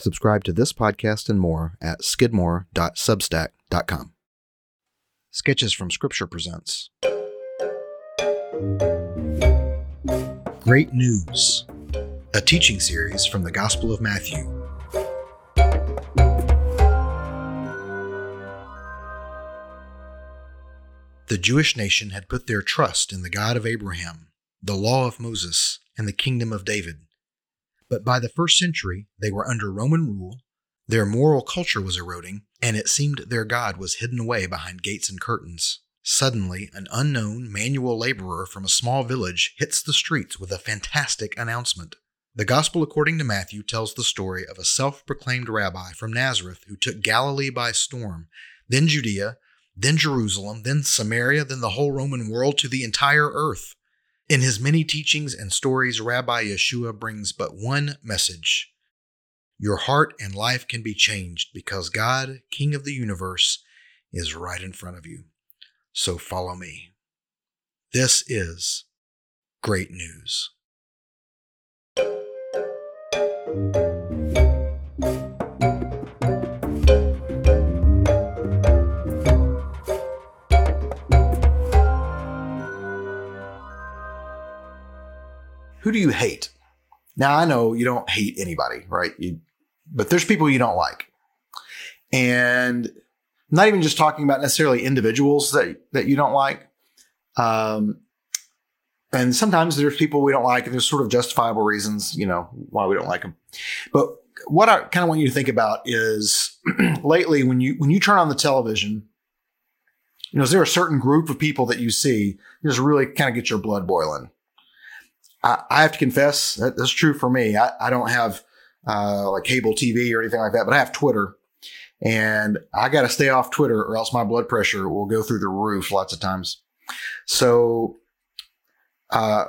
Subscribe to this podcast and more at skidmore.substack.com. Sketches from Scripture presents Great News, a teaching series from the Gospel of Matthew. The Jewish nation had put their trust in the God of Abraham, the law of Moses, and the kingdom of David. But by the first century, they were under Roman rule, their moral culture was eroding, and it seemed their God was hidden away behind gates and curtains. Suddenly, an unknown manual laborer from a small village hits the streets with a fantastic announcement. The Gospel according to Matthew tells the story of a self proclaimed rabbi from Nazareth who took Galilee by storm, then Judea, then Jerusalem, then Samaria, then the whole Roman world to the entire earth. In his many teachings and stories, Rabbi Yeshua brings but one message Your heart and life can be changed because God, King of the universe, is right in front of you. So follow me. This is great news. Who do you hate? Now I know you don't hate anybody, right? You, but there's people you don't like. And I'm not even just talking about necessarily individuals that, that you don't like. Um, and sometimes there's people we don't like and there's sort of justifiable reasons, you know, why we don't like them. But what I kind of want you to think about is lately when you, when you turn on the television, you know, is there a certain group of people that you see just really kind of get your blood boiling? I, I have to confess that that's true for me. I, I don't have uh, like cable TV or anything like that, but I have Twitter. And I got to stay off Twitter or else my blood pressure will go through the roof lots of times. So uh,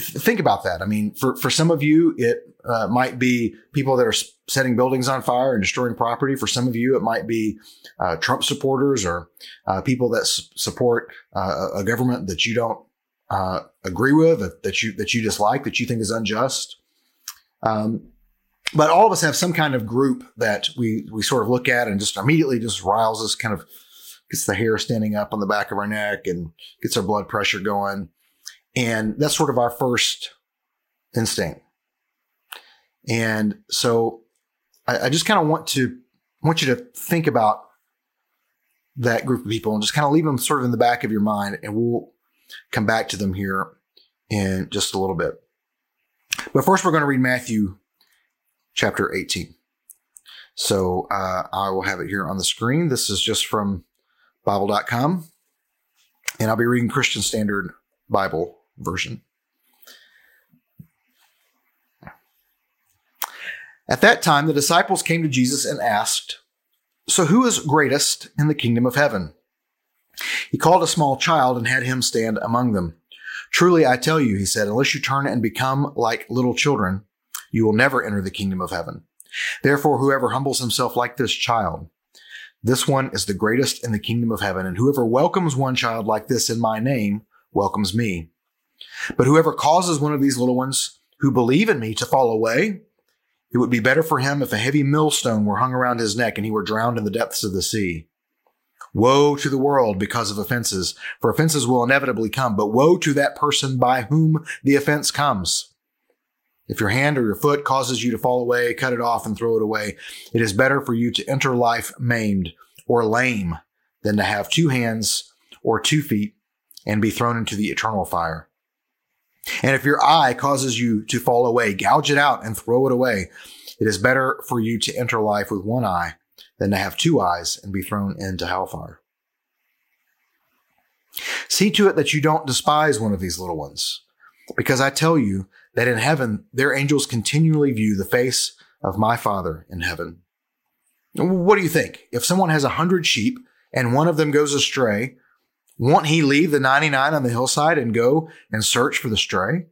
think about that. I mean, for, for some of you, it uh, might be people that are setting buildings on fire and destroying property. For some of you, it might be uh, Trump supporters or uh, people that s- support uh, a government that you don't uh, agree with, that, that you that you dislike, that you think is unjust. Um, but all of us have some kind of group that we we sort of look at and just immediately just riles us, kind of gets the hair standing up on the back of our neck and gets our blood pressure going, and that's sort of our first instinct. And so, I, I just kind of want to want you to think about that group of people and just kind of leave them sort of in the back of your mind, and we'll come back to them here in just a little bit. But first, we're going to read Matthew chapter 18. So uh, I will have it here on the screen. This is just from Bible.com, and I'll be reading Christian Standard Bible version. At that time, the disciples came to Jesus and asked, So who is greatest in the kingdom of heaven? He called a small child and had him stand among them. Truly, I tell you, he said, unless you turn and become like little children, you will never enter the kingdom of heaven. Therefore, whoever humbles himself like this child, this one is the greatest in the kingdom of heaven. And whoever welcomes one child like this in my name welcomes me. But whoever causes one of these little ones who believe in me to fall away, it would be better for him if a heavy millstone were hung around his neck and he were drowned in the depths of the sea. Woe to the world because of offenses, for offenses will inevitably come, but woe to that person by whom the offense comes. If your hand or your foot causes you to fall away, cut it off and throw it away. It is better for you to enter life maimed or lame than to have two hands or two feet and be thrown into the eternal fire. And if your eye causes you to fall away, gouge it out and throw it away. It is better for you to enter life with one eye than to have two eyes and be thrown into hellfire. See to it that you don't despise one of these little ones, because I tell you that in heaven their angels continually view the face of my Father in heaven. What do you think? If someone has a hundred sheep and one of them goes astray, won't he leave the 99 on the hillside and go and search for the stray?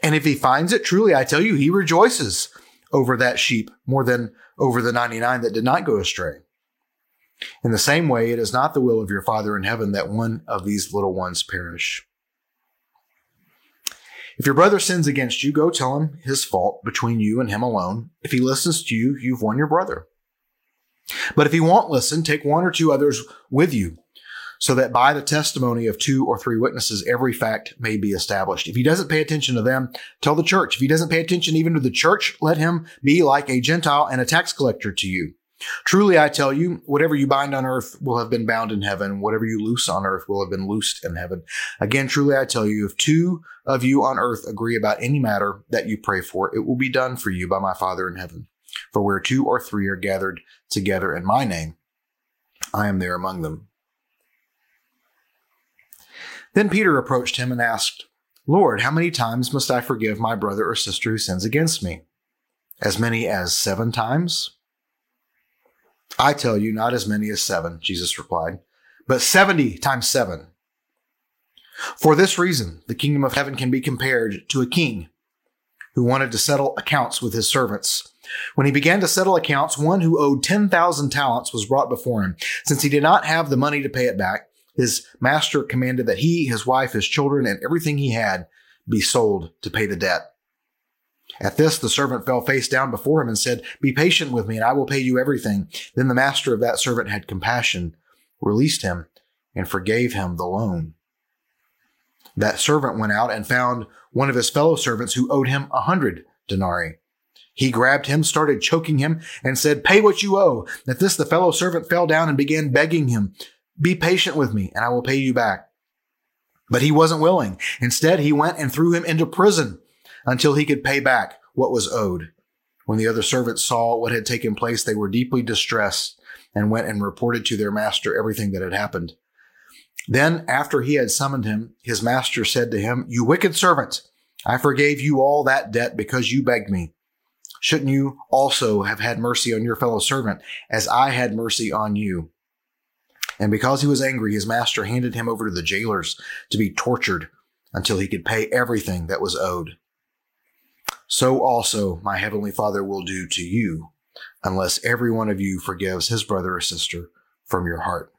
And if he finds it, truly I tell you, he rejoices over that sheep more than over the 99 that did not go astray. In the same way, it is not the will of your Father in heaven that one of these little ones perish. If your brother sins against you, go tell him his fault between you and him alone. If he listens to you, you've won your brother. But if he won't listen, take one or two others with you, so that by the testimony of two or three witnesses, every fact may be established. If he doesn't pay attention to them, tell the church. If he doesn't pay attention even to the church, let him be like a Gentile and a tax collector to you. Truly, I tell you, whatever you bind on earth will have been bound in heaven. Whatever you loose on earth will have been loosed in heaven. Again, truly, I tell you, if two of you on earth agree about any matter that you pray for, it will be done for you by my Father in heaven. For where two or three are gathered together in my name, I am there among them. Then Peter approached him and asked, Lord, how many times must I forgive my brother or sister who sins against me? As many as seven times? I tell you, not as many as seven, Jesus replied, but 70 times seven. For this reason, the kingdom of heaven can be compared to a king who wanted to settle accounts with his servants. When he began to settle accounts, one who owed 10,000 talents was brought before him. Since he did not have the money to pay it back, his master commanded that he, his wife, his children, and everything he had be sold to pay the debt. At this, the servant fell face down before him and said, Be patient with me, and I will pay you everything. Then the master of that servant had compassion, released him, and forgave him the loan. That servant went out and found one of his fellow servants who owed him a hundred denarii. He grabbed him, started choking him, and said, Pay what you owe. At this, the fellow servant fell down and began begging him, Be patient with me, and I will pay you back. But he wasn't willing. Instead, he went and threw him into prison until he could pay back what was owed. When the other servants saw what had taken place, they were deeply distressed and went and reported to their master everything that had happened. Then, after he had summoned him, his master said to him, You wicked servant, I forgave you all that debt because you begged me. Shouldn't you also have had mercy on your fellow servant as I had mercy on you? And because he was angry, his master handed him over to the jailers to be tortured until he could pay everything that was owed so also my heavenly Father will do to you, unless every one of you forgives his brother or sister from your heart.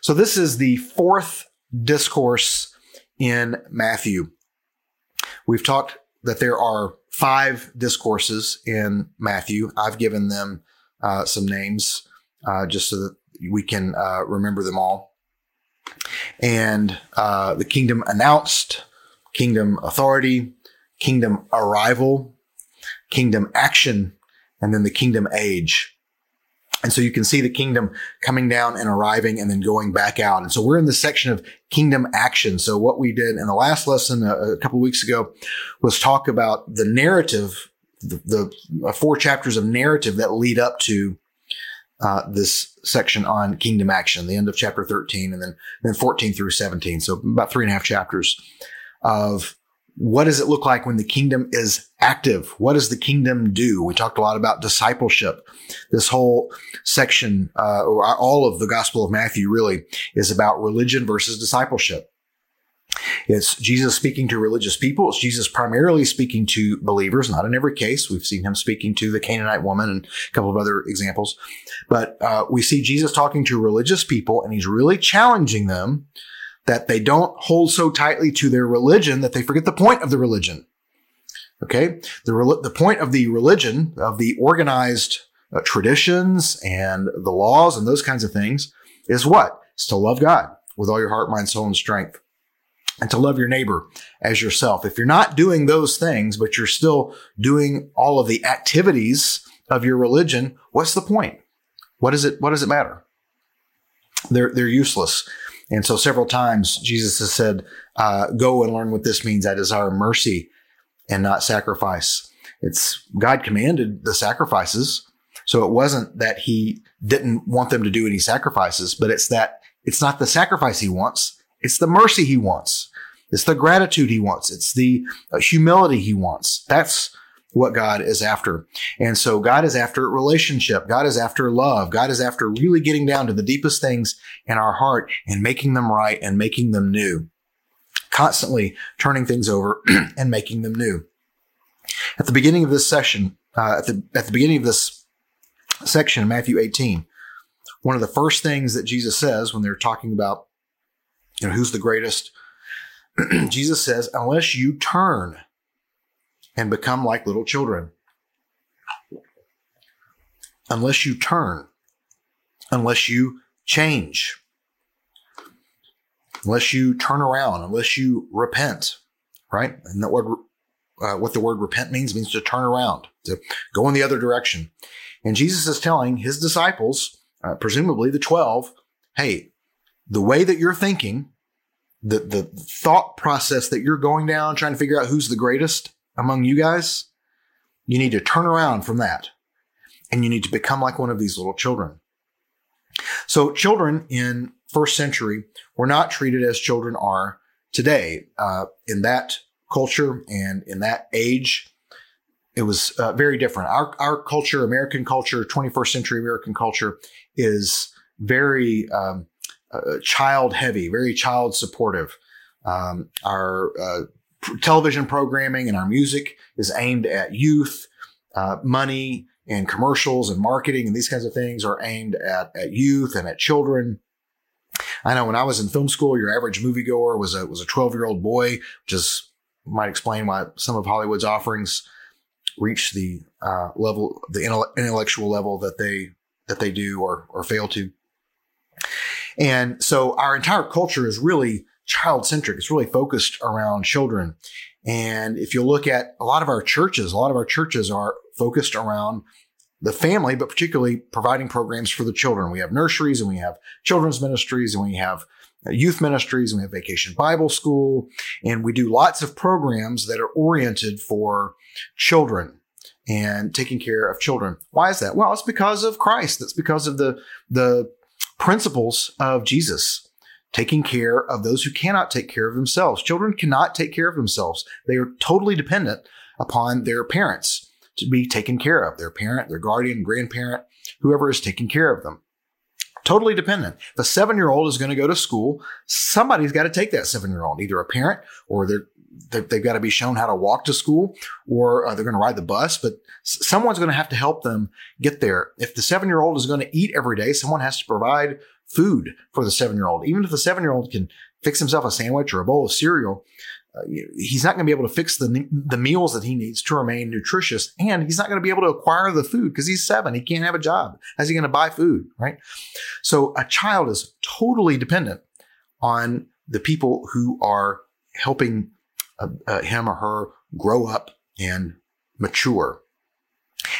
So, this is the fourth discourse in Matthew. We've talked that there are five discourses in Matthew. I've given them uh, some names uh, just so that we can uh, remember them all. And uh, the kingdom announced, kingdom authority, kingdom arrival, kingdom action, and then the kingdom age. And so you can see the kingdom coming down and arriving and then going back out. And so we're in the section of kingdom action. So what we did in the last lesson a, a couple weeks ago was talk about the narrative, the, the uh, four chapters of narrative that lead up to uh, this section on kingdom action, the end of chapter 13 and then, then 14 through 17. So about three and a half chapters of what does it look like when the kingdom is active? What does the kingdom do? We talked a lot about discipleship. This whole section, uh, or all of the gospel of Matthew really is about religion versus discipleship. It's Jesus speaking to religious people. It's Jesus primarily speaking to believers, not in every case. We've seen him speaking to the Canaanite woman and a couple of other examples. But uh, we see Jesus talking to religious people, and he's really challenging them that they don't hold so tightly to their religion that they forget the point of the religion. Okay? The, the point of the religion, of the organized uh, traditions and the laws and those kinds of things is what? It's to love God with all your heart, mind, soul, and strength and to love your neighbor as yourself. If you're not doing those things, but you're still doing all of the activities of your religion, what's the point? What does it, what does it matter? They're, they're useless. And so several times Jesus has said, uh, go and learn what this means. I desire mercy and not sacrifice. It's God commanded the sacrifices. So it wasn't that he didn't want them to do any sacrifices, but it's that it's not the sacrifice he wants. It's the mercy he wants. It's the gratitude he wants. It's the uh, humility he wants. That's what God is after. And so God is after relationship. God is after love. God is after really getting down to the deepest things in our heart and making them right and making them new. Constantly turning things over and making them new. At the beginning of this session, uh, at the at the beginning of this section in Matthew 18, one of the first things that Jesus says when they're talking about, you know, who's the greatest, Jesus says, unless you turn and become like little children, unless you turn, unless you change, unless you turn around, unless you repent, right? And that word, uh, what the word repent means means to turn around, to go in the other direction. And Jesus is telling his disciples, uh, presumably the 12, hey, the way that you're thinking, the, the thought process that you're going down, trying to figure out who's the greatest among you guys, you need to turn around from that and you need to become like one of these little children. So children in first century were not treated as children are today. Uh, in that culture and in that age, it was uh, very different. Our, our culture, American culture, 21st century American culture is very um, uh, child heavy, very child supportive. Um, our uh, television programming and our music is aimed at youth. Uh, money and commercials and marketing and these kinds of things are aimed at, at youth and at children. I know when I was in film school, your average moviegoer was a was a 12 year old boy, which is might explain why some of Hollywood's offerings reach the uh, level, the intellectual level that they that they do or or fail to. And so our entire culture is really child centric. It's really focused around children. And if you look at a lot of our churches, a lot of our churches are focused around the family, but particularly providing programs for the children. We have nurseries and we have children's ministries and we have uh, youth ministries and we have vacation Bible school. And we do lots of programs that are oriented for children and taking care of children. Why is that? Well, it's because of Christ. It's because of the, the principles of Jesus taking care of those who cannot take care of themselves. Children cannot take care of themselves. They are totally dependent upon their parents to be taken care of, their parent, their guardian, grandparent, whoever is taking care of them. Totally dependent. If a seven year old is going to go to school, somebody's got to take that seven year old, either a parent or they're they've got to be shown how to walk to school or uh, they're going to ride the bus, but someone's going to have to help them get there. If the seven year old is going to eat every day, someone has to provide food for the seven year old. Even if the seven year old can fix himself a sandwich or a bowl of cereal, uh, he's not going to be able to fix the, the meals that he needs to remain nutritious. And he's not going to be able to acquire the food because he's seven. He can't have a job. How's he going to buy food? Right. So a child is totally dependent on the people who are helping uh, uh, him or her grow up and mature.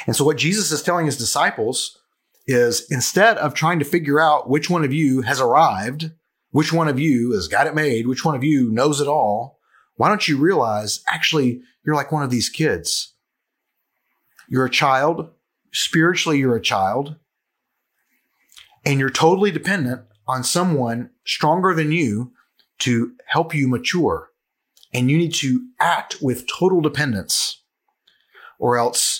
And so what Jesus is telling his disciples is instead of trying to figure out which one of you has arrived, which one of you has got it made, which one of you knows it all, why don't you realize actually you're like one of these kids? You're a child. Spiritually, you're a child. And you're totally dependent on someone stronger than you to help you mature. And you need to act with total dependence, or else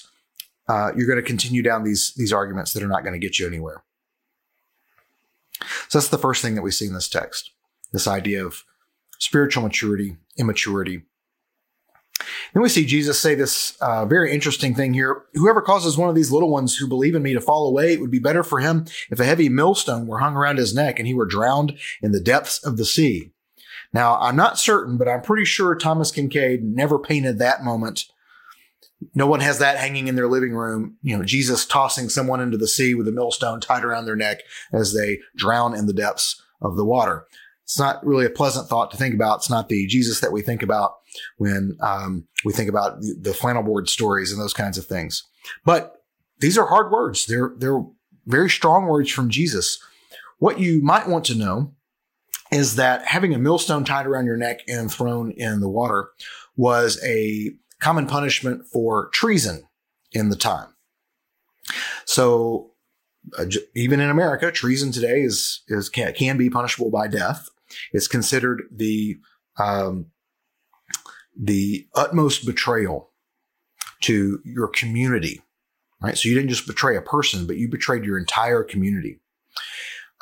uh, you're going to continue down these, these arguments that are not going to get you anywhere. So that's the first thing that we see in this text this idea of spiritual maturity, immaturity. Then we see Jesus say this uh, very interesting thing here. Whoever causes one of these little ones who believe in me to fall away, it would be better for him if a heavy millstone were hung around his neck and he were drowned in the depths of the sea. Now, I'm not certain, but I'm pretty sure Thomas Kinkade never painted that moment. No one has that hanging in their living room. You know, Jesus tossing someone into the sea with a millstone tied around their neck as they drown in the depths of the water it's not really a pleasant thought to think about. It's not the Jesus that we think about when um, we think about the, flannel board stories and those kinds of things. But these are hard words. They're they're very strong words from Jesus. What you might want to know is that having a millstone tied around your neck and thrown in the water was a common punishment for treason in the time. So uh, even in America, treason today is is can, can be punishable by death. It's considered the um, the utmost betrayal to your community, right? So you didn't just betray a person, but you betrayed your entire community.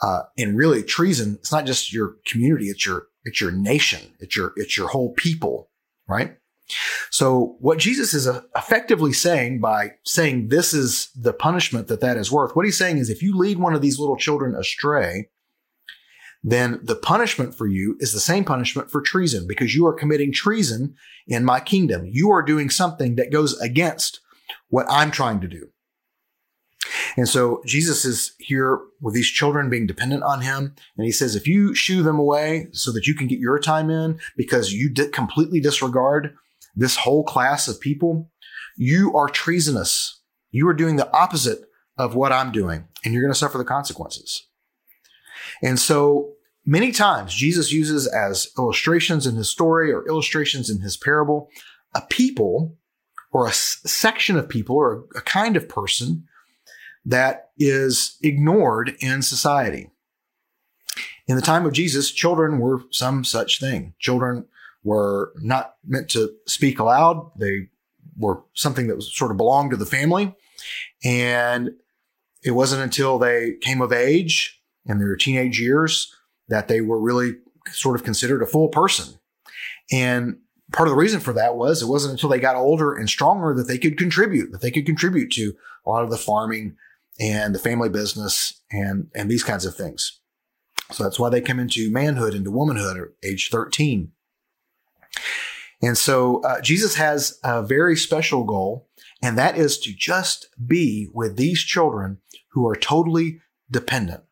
Uh, and really, treason it's not just your community; it's your it's your nation, it's your it's your whole people, right? So what Jesus is uh, effectively saying by saying this is the punishment that that is worth, what he's saying is if you lead one of these little children astray, then the punishment for you is the same punishment for treason because you are committing treason in my kingdom. You are doing something that goes against what I'm trying to do. And so Jesus is here with these children being dependent on him. And he says, if you shoo them away so that you can get your time in because you completely disregard this whole class of people, you are treasonous. You are doing the opposite of what I'm doing and you're going to suffer the consequences. And so many times Jesus uses as illustrations in his story or illustrations in his parable, a people or a section of people or a kind of person that is ignored in society. In the time of Jesus, children were some such thing. Children were not meant to speak aloud. They were something that was sort of belonged to the family. And it wasn't until they came of age in their teenage years that they were really sort of considered a full person. And part of the reason for that was it wasn't until they got older and stronger that they could contribute, that they could contribute to a lot of the farming and the family business and, and these kinds of things. So that's why they come into manhood, into womanhood at age 13. And so uh, Jesus has a very special goal, and that is to just be with these children who are totally dependent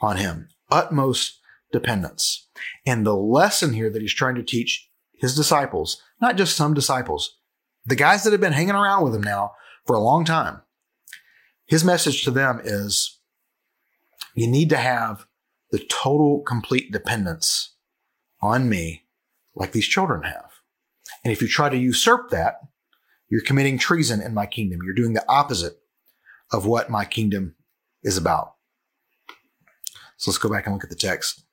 on him, utmost dependence. And the lesson here that he's trying to teach his disciples, not just some disciples, the guys that have been hanging around with him now for a long time, his message to them is you need to have the total, complete dependence on me like these children have. And if you try to usurp that, you're committing treason in my kingdom. You're doing the opposite of what my kingdom is about. So let's go back and look at the text.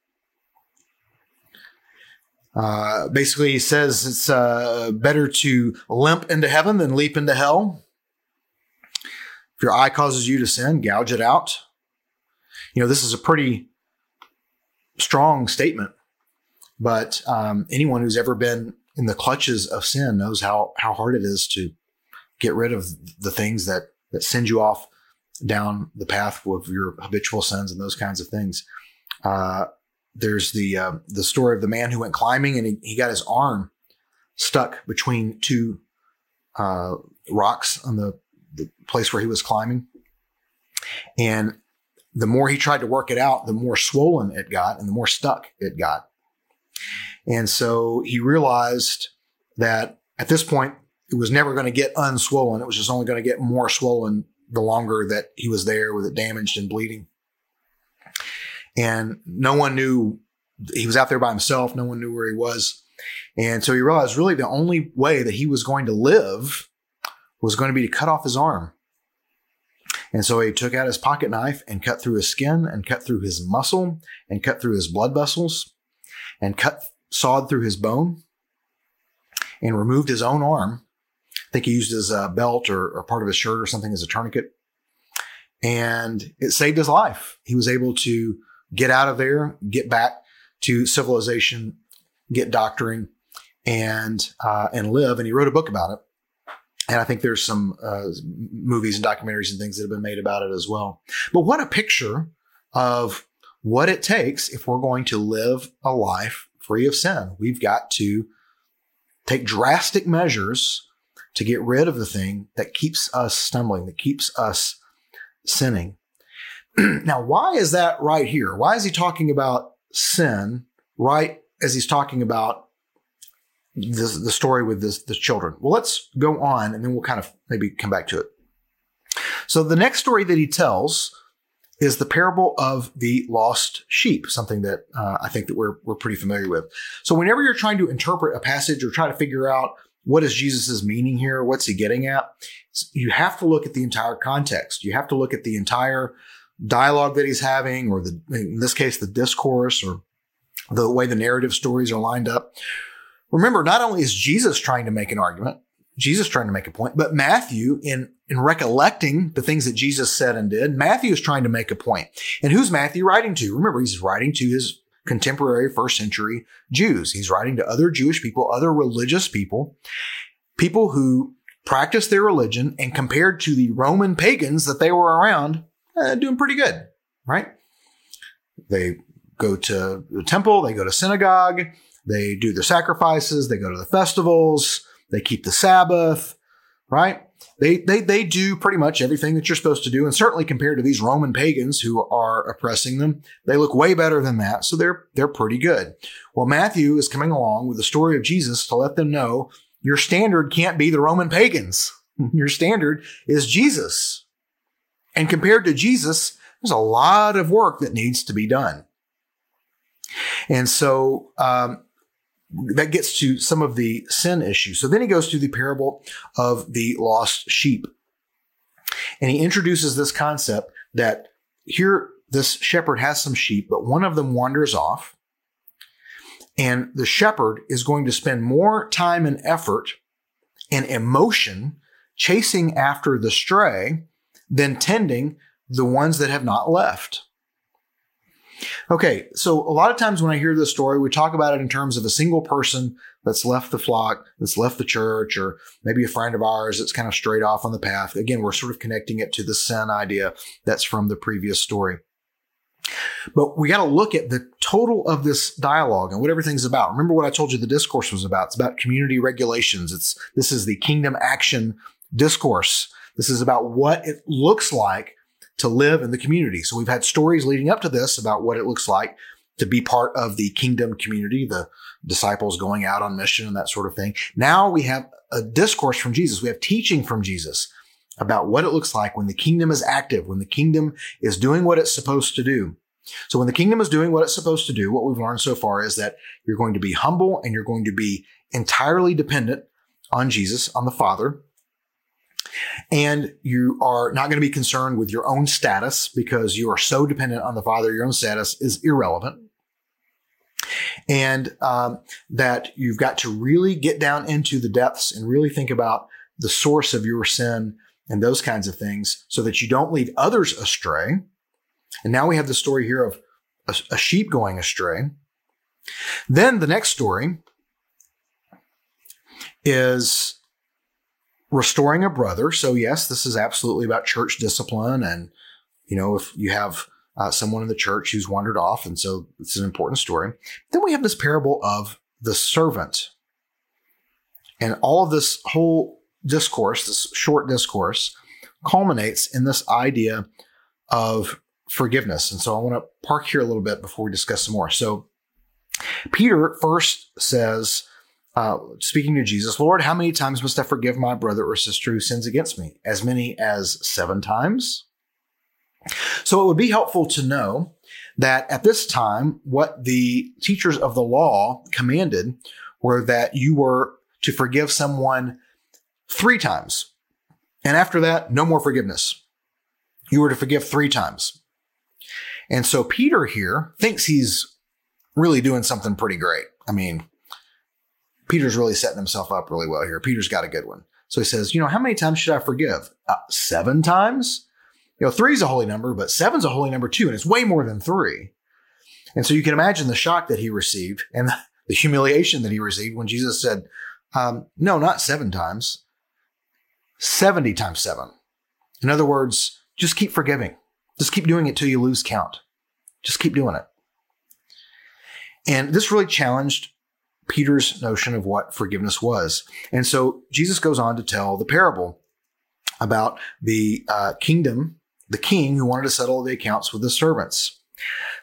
Uh, basically, he says it's uh, better to limp into heaven than leap into hell. If your eye causes you to sin, gouge it out. You know, this is a pretty strong statement, but um, anyone who's ever been in the clutches of sin knows how how hard it is to get rid of the things that that send you off down the path of your habitual sins and those kinds of things. Uh, there's the uh, the story of the man who went climbing and he, he got his arm stuck between two uh, rocks on the, the place where he was climbing, and the more he tried to work it out, the more swollen it got and the more stuck it got. And so he realized that at this point, it was never going to get unswollen. It was just only going to get more swollen the longer that he was there with it damaged and bleeding and no one knew he was out there by himself. No one knew where he was. And so he realized really the only way that he was going to live was going to be to cut off his arm. And so he took out his pocket knife and cut through his skin and cut through his muscle and cut through his blood vessels and cut, sawed through his bone and removed his own arm. I think he used his uh, belt or, or part of his shirt or something as a tourniquet. And it saved his life. He was able to get out of there, get back to civilization, get doctoring, and uh, and live. And he wrote a book about it. And I think there's some uh, movies and documentaries and things that have been made about it as well. But what a picture of what it takes if we're going to live a life free of sin. We've got to take drastic measures to get rid of the thing that keeps us stumbling, that keeps us sinning. now, why is that right here? Why is he talking about sin right as he's talking about the, the story with this, the children? Well, let's go on and then we'll kind of maybe come back to it. So the next story that he tells is the parable of the lost sheep, something that uh, I think that we're, we're pretty familiar with. So whenever you're trying to interpret a passage or try to figure out what is Jesus' meaning here, what's he getting at, you have to look at the entire context. You have to look at the entire dialogue that he's having, or the, in this case, the discourse, or the way the narrative stories are lined up. Remember, not only is Jesus trying to make an argument, Jesus trying to make a point, but Matthew, in, in recollecting the things that Jesus said and did, Matthew is trying to make a point. And who's Matthew writing to? Remember, he's writing to his contemporary first century Jews. He's writing to other Jewish people, other religious people, people who practiced their religion and compared to the Roman pagans that they were around, eh, doing pretty good, right? They go to the temple, they go to synagogue, they do their sacrifices, they go to the festivals, they keep the Sabbath, right? They, they, they do pretty much everything that you're supposed to do. And certainly compared to these Roman pagans who are oppressing them, they look way better than that. So they're, they're pretty good. Well, Matthew is coming along with the story of Jesus to let them know your standard can't be the Roman pagans. Your standard is Jesus. And compared to Jesus, there's a lot of work that needs to be done. And so, um, that gets to some of the sin issues. So then he goes to the parable of the lost sheep. And he introduces this concept that here this shepherd has some sheep, but one of them wanders off. And the shepherd is going to spend more time and effort and emotion chasing after the stray than tending the ones that have not left. Okay, so a lot of times when I hear this story, we talk about it in terms of a single person that's left the flock, that's left the church, or maybe a friend of ours that's kind of straight off on the path. Again, we're sort of connecting it to the sin idea that's from the previous story. But we got to look at the total of this dialogue and what everything's about. Remember what I told you the discourse was about. It's about community regulations. It's this is the kingdom action discourse. This is about what it looks like to live in the community. So we've had stories leading up to this about what it looks like to be part of the kingdom community, the disciples going out on mission and that sort of thing. Now we have a discourse from Jesus. We have teaching from Jesus about what it looks like when the kingdom is active, when the kingdom is doing what it's supposed to do. So when the kingdom is doing what it's supposed to do, what we've learned so far is that you're going to be humble and you're going to be entirely dependent on Jesus, on the Father. And you are not going to be concerned with your own status because you are so dependent on the Father, your own status is irrelevant. And um, that you've got to really get down into the depths and really think about the source of your sin and those kinds of things so that you don't lead others astray. And now we have the story here of a, a sheep going astray. Then the next story is restoring a brother. So yes, this is absolutely about church discipline. And, you know, if you have uh, someone in the church who's wandered off, and so it's an important story. Then we have this parable of the servant. And all of this whole discourse, this short discourse, culminates in this idea of forgiveness. And so I want to park here a little bit before we discuss some more. So Peter first says, uh, speaking to Jesus, Lord, how many times must I forgive my brother or sister who sins against me? As many as seven times? So it would be helpful to know that at this time, what the teachers of the law commanded were that you were to forgive someone three times. And after that, no more forgiveness. You were to forgive three times. And so Peter here thinks he's really doing something pretty great. I mean, Peter's really setting himself up really well here. Peter's got a good one. So he says, you know, how many times should I forgive? Uh, seven times? You know, three is a holy number, but seven's a holy number too, and it's way more than three. And so you can imagine the shock that he received and the humiliation that he received when Jesus said, um, no, not seven times, 70 times seven. In other words, just keep forgiving. Just keep doing it till you lose count. Just keep doing it. And this really challenged Peter's notion of what forgiveness was. And so Jesus goes on to tell the parable about the uh, kingdom, the king who wanted to settle the accounts with the servants.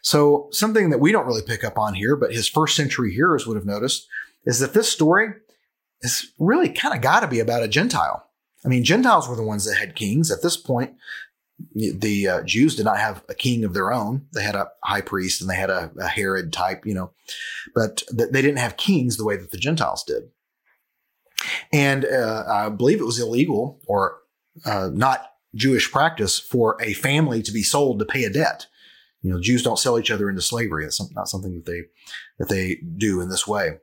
So something that we don't really pick up on here, but his first century hearers would have noticed is that this story is really kind of got to be about a Gentile. I mean, Gentiles were the ones that had kings. At this point, the uh, Jews did not have a king of their own. They had a high priest and they had a, a Herod type, you know, but th- they didn't have kings the way that the Gentiles did. And uh, I believe it was illegal or uh, not Jewish practice for a family to be sold to pay a debt. You know, Jews don't sell each other into slavery. It's not something that they that they do in this way.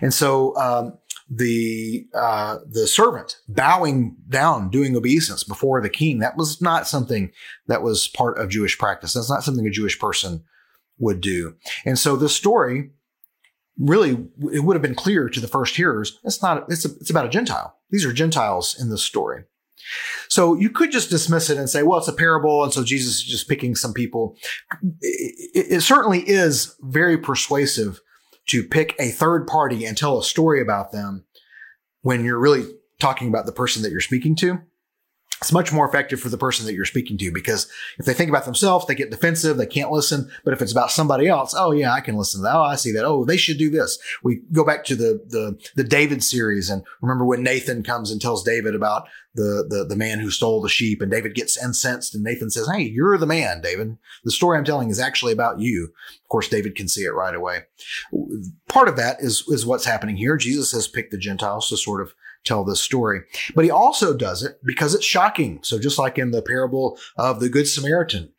And so um, the uh, the servant bowing down, doing obeisance before the king. That was not something that was part of Jewish practice. That's not something a Jewish person would do. And so this story really it would have been clear to the first hearers it's not it's a, it's about a gentile these are gentiles in this story so you could just dismiss it and say well it's a parable and so jesus is just picking some people it, it certainly is very persuasive to pick a third party and tell a story about them when you're really talking about the person that you're speaking to it's much more effective for the person that you're speaking to because if they think about themselves, they get defensive, they can't listen. But if it's about somebody else, oh yeah, I can listen to that. Oh, I see that. Oh, they should do this. We go back to the the the David series and remember when Nathan comes and tells David about the the the man who stole the sheep and David gets incensed and Nathan says, "Hey, you're the man, David. The story I'm telling is actually about you." Of course, David can see it right away. Part of that is is what's happening here. Jesus has picked the Gentiles to sort of tell this story. But he also does it because it's shocking. So just like in the parable of the Good Samaritan,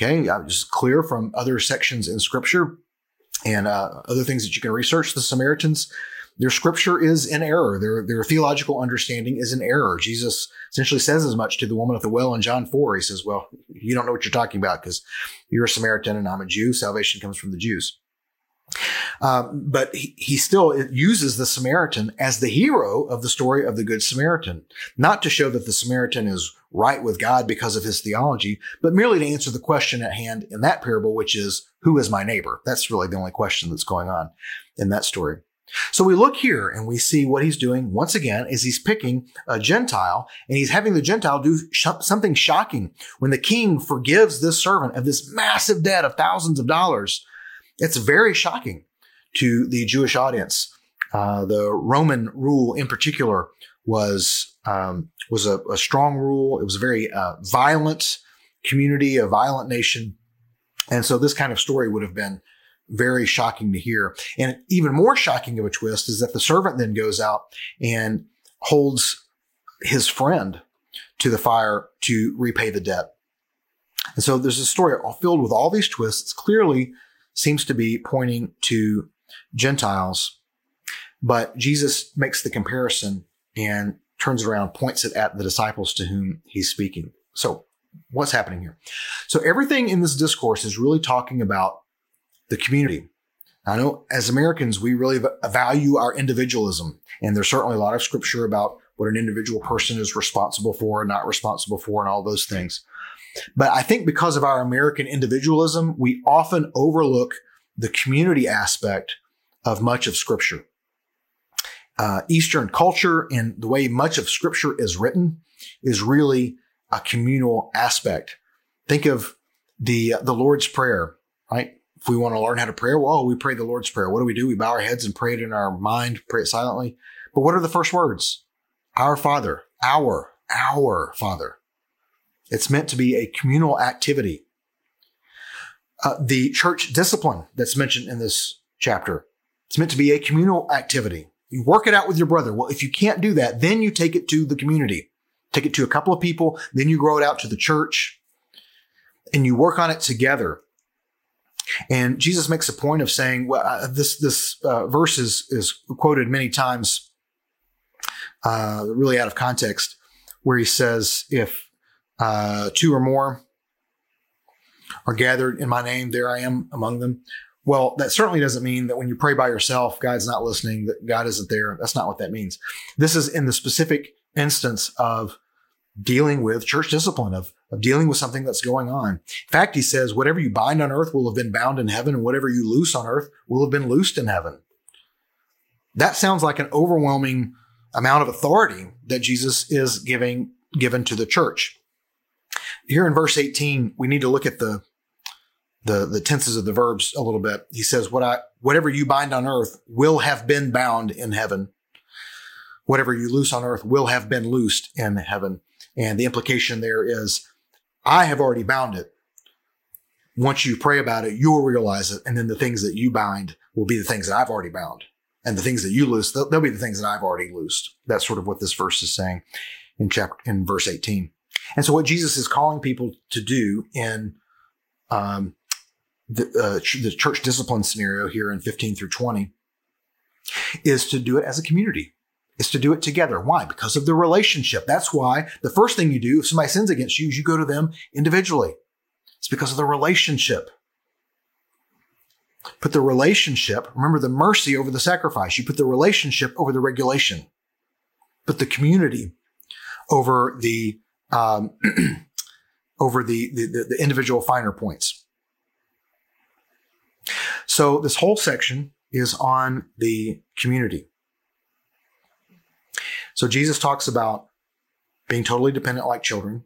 okay, it's clear from other sections in Scripture and uh, other things that you can research. The Samaritans, their Scripture is in error. Their their theological understanding is in error. Jesus essentially says as much to the woman at the well in John four. He says, "Well, you don't know what you're talking about because you're a Samaritan and I'm a Jew. Salvation comes from the Jews." Um, but he, he still uses the Samaritan as the hero of the story of the Good Samaritan, not to show that the Samaritan is right with God because of his theology, but merely to answer the question at hand in that parable, which is, who is my neighbor? That's really the only question that's going on in that story. So we look here and we see what he's doing once again is he's picking a Gentile and he's having the Gentile do sh- something shocking. When the king forgives this servant of this massive debt of thousands of dollars, it's very shocking to the Jewish audience. Uh, the Roman rule, in particular, was um, was a, a, strong rule. It was a very uh, violent community, a violent nation, and so this kind of story would have been very shocking to hear. And even more shocking of a twist is that the servant then goes out and holds his friend to the fire to repay the debt. And so there's a story filled with all these twists. Clearly, seems to be pointing to Gentiles. But Jesus makes the comparison and turns around, points it at the disciples to whom he's speaking. So what's happening here? So everything in this discourse is really talking about the community. I know as Americans, we really value our individualism. And there's certainly a lot of scripture about what an individual person is responsible for and not responsible for and all those things. But I think because of our American individualism, we often overlook the community aspect of much of Scripture. Uh, Eastern culture and the way much of Scripture is written is really a communal aspect. Think of the the Lord's Prayer, right? If we want to learn how to pray, well, we pray the Lord's Prayer. What do we do? We bow our heads and pray it in our mind, pray it silently. But what are the first words? Our Father, our, our Father. It's meant to be a communal activity. Uh, the church discipline that's mentioned in this chapter, it's meant to be a communal activity. You work it out with your brother. Well, if you can't do that, then you take it to the community. Take it to a couple of people, then you grow it out to the church and you work on it together. And Jesus makes a point of saying, well, uh, this, this uh, verse is, is quoted many times, uh, really out of context, where he says, if uh, two or more are gathered in my name, there I am among them. Well, that certainly doesn't mean that when you pray by yourself, God's not listening, that God isn't there. That's not what that means. This is in the specific instance of dealing with church discipline, of, of dealing with something that's going on. In fact, he says, whatever you bind on earth will have been bound in heaven, and whatever you loose on earth will have been loosed in heaven. That sounds like an overwhelming amount of authority that Jesus is giving given to the church here in verse 18, we need to look at the the the tenses of the verbs a little bit. He says, "What I whatever you bind on earth will have been bound in heaven. Whatever you loose on earth will have been loosed in heaven." And the implication there is, I have already bound it. Once you pray about it, you'll realize it, and then the things that you bind will be the things that I've already bound, and the things that you loose, they'll, they'll be the things that I've already loosed. That's sort of what this verse is saying in chapter in verse 18. And so what Jesus is calling people to do in um, the, uh, the church discipline scenario here in 15 through 20 is to do it as a community is to do it together. Why? Because of the relationship. That's why the first thing you do if somebody sins against you is you go to them individually. It's because of the relationship. put the relationship, remember the mercy over the sacrifice. You put the relationship over the regulation, put the community over the, um, over the, the, the individual finer points. So this whole section is on the community. So Jesus talks about being totally dependent like children,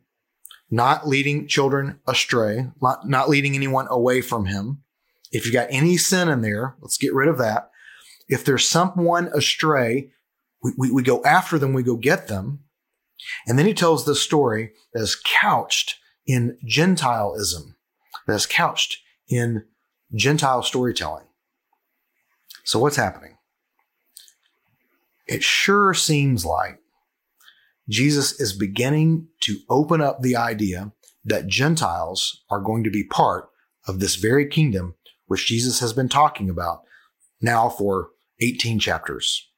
not leading children astray, not, not leading anyone away from him. If you got any sin in there, let's get rid of that. If there's someone astray, we, we, we go after them, we go get them. And then he tells this story that is couched in Gentileism, that is couched in Gentile storytelling. So what's happening? It sure seems like Jesus is beginning to open up the idea that Gentiles are going to be part of this very kingdom which Jesus has been talking about now for 18 chapters.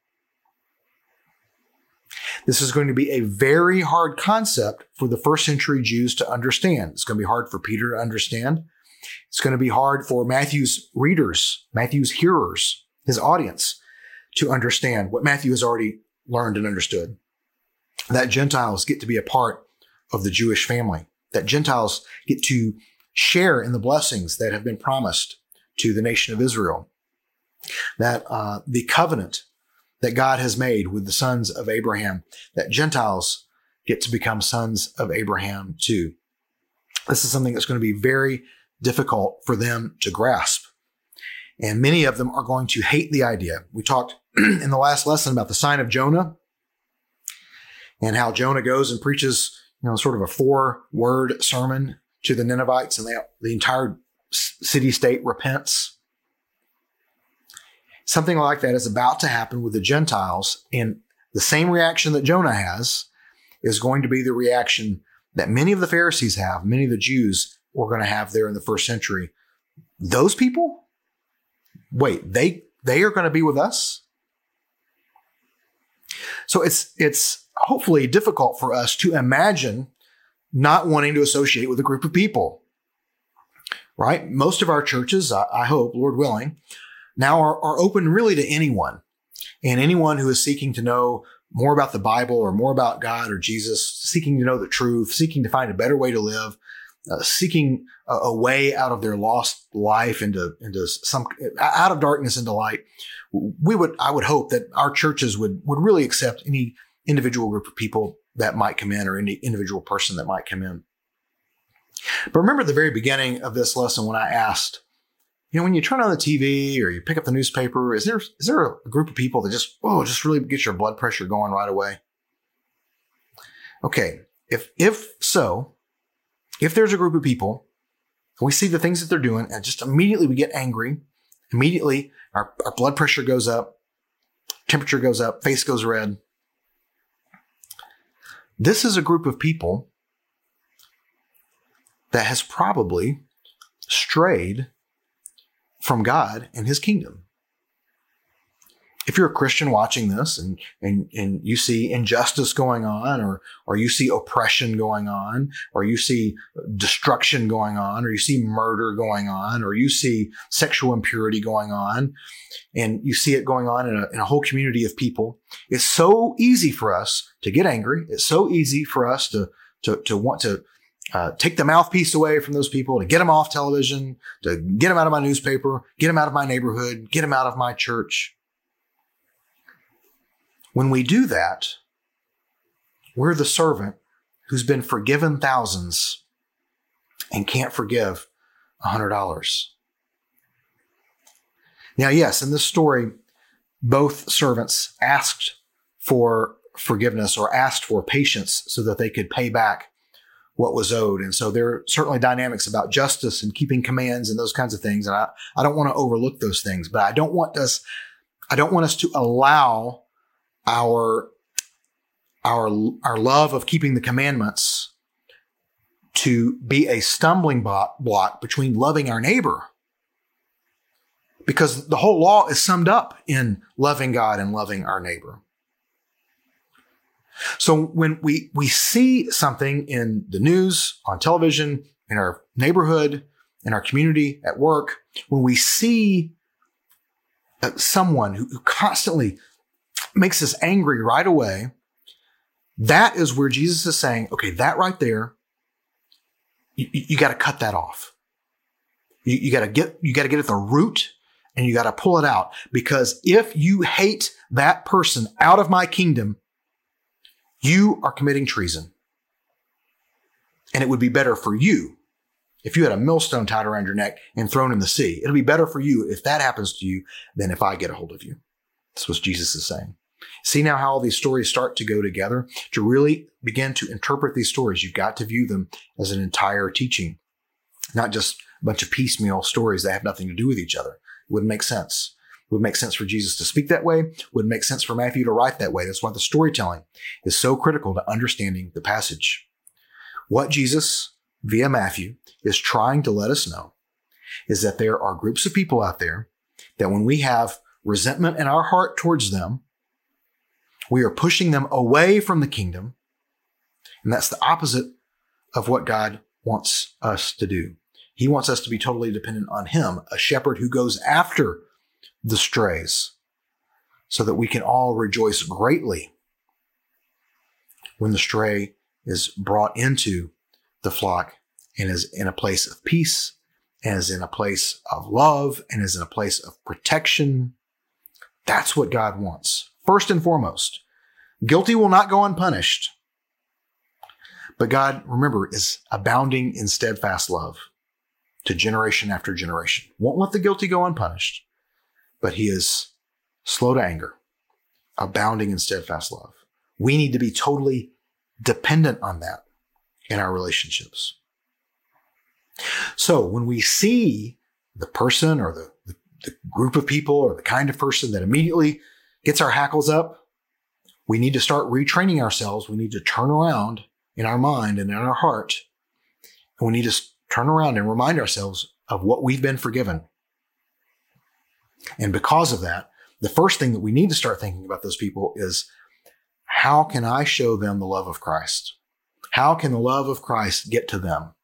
This is going to be a very hard concept for the first century Jews to understand. It's going to be hard for Peter to understand. It's going to be hard for Matthew's readers, Matthew's hearers, his audience to understand what Matthew has already learned and understood. That Gentiles get to be a part of the Jewish family, that Gentiles get to share in the blessings that have been promised to the nation of Israel, that uh, the covenant that God has made with the sons of Abraham, that Gentiles get to become sons of Abraham too. This is something that's going to be very difficult for them to grasp. And many of them are going to hate the idea. We talked in the last lesson about the sign of Jonah and how Jonah goes and preaches, you know, sort of a four word sermon to the Ninevites and they, the entire city state repents. Something like that is about to happen with the Gentiles. And the same reaction that Jonah has is going to be the reaction that many of the Pharisees have, many of the Jews were going to have there in the first century. Those people, wait, they, they are going to be with us? So it's, it's hopefully difficult for us to imagine not wanting to associate with a group of people right? Most of our churches, I, I hope, Lord willing, now are, are open really to anyone and anyone who is seeking to know more about the Bible or more about God or Jesus, seeking to know the truth, seeking to find a better way to live, uh, seeking a, a, way out of their lost life into into some out of darkness into light. We would, I would hope that our churches would would really accept any individual group of people that might come in or any individual person that might come in. But remember the very beginning of this lesson when I asked, you know, when you turn on the TV or you pick up the newspaper, is there is there a group of people that just oh just really get your blood pressure going right away? Okay, if if so, if there's a group of people, we see the things that they're doing, and just immediately we get angry, immediately our, our blood pressure goes up, temperature goes up, face goes red. This is a group of people that has probably strayed from God and his kingdom. If you're a Christian watching this and, and, and you see injustice going on or, or you see oppression going on or you see destruction going on or you see murder going on or you see sexual impurity going on and you see it going on in a, in a whole community of people, it's so easy for us to get angry. It's so easy for us to, to, to want to uh, take the mouthpiece away from those people, to get them off television, to get them out of my newspaper, get them out of my neighborhood, get them out of my church. When we do that, we're the servant who's been forgiven thousands and can't forgive a hundred dollars. Now, yes, in this story, both servants asked for forgiveness or asked for patience so that they could pay back what was owed. And so there are certainly dynamics about justice and keeping commands and those kinds of things. And I, I don't want to overlook those things, but I don't want us, I don't want us to allow our, our, our love of keeping the commandments to be a stumbling block, block between loving our neighbor. Because the whole law is summed up in loving God and loving our neighbor. So when we, we see something in the news, on television, in our neighborhood, in our community, at work, when we see uh, someone who, constantly makes us angry right away, that is where Jesus is saying, okay, that right there, you, you got to cut that off. You, you got to get, you got to get at the root and you got to pull it out because if you hate that person out of my kingdom, you are committing treason. And it would be better for you if you had a millstone tied around your neck and thrown in the sea. It'll be better for you if that happens to you than if I get a hold of you. That's what Jesus is saying. See now how all these stories start to go together? To really begin to interpret these stories, you've got to view them as an entire teaching, not just a bunch of piecemeal stories that have nothing to do with each other. It wouldn't make sense. Would make sense for Jesus to speak that way. Would make sense for Matthew to write that way. That's why the storytelling is so critical to understanding the passage. What Jesus, via Matthew, is trying to let us know is that there are groups of people out there that when we have resentment in our heart towards them, we are pushing them away from the kingdom. And that's the opposite of what God wants us to do. He wants us to be totally dependent on Him, a shepherd who goes after the strays, so that we can all rejoice greatly when the stray is brought into the flock and is in a place of peace, and is in a place of love, and is in a place of protection. That's what God wants. First and foremost, guilty will not go unpunished. But God, remember, is abounding in steadfast love to generation after generation. Won't let the guilty go unpunished, but he is slow to anger, abounding in steadfast love. We need to be totally dependent on that in our relationships. So when we see the person or the, the, the, group of people or the kind of person that immediately gets our hackles up, we need to start retraining ourselves. We need to turn around in our mind and in our heart. And we need to turn around and remind ourselves of what we've been forgiven. And because of that, the first thing that we need to start thinking about those people is how can I show them the love of Christ? How can the love of Christ get to them?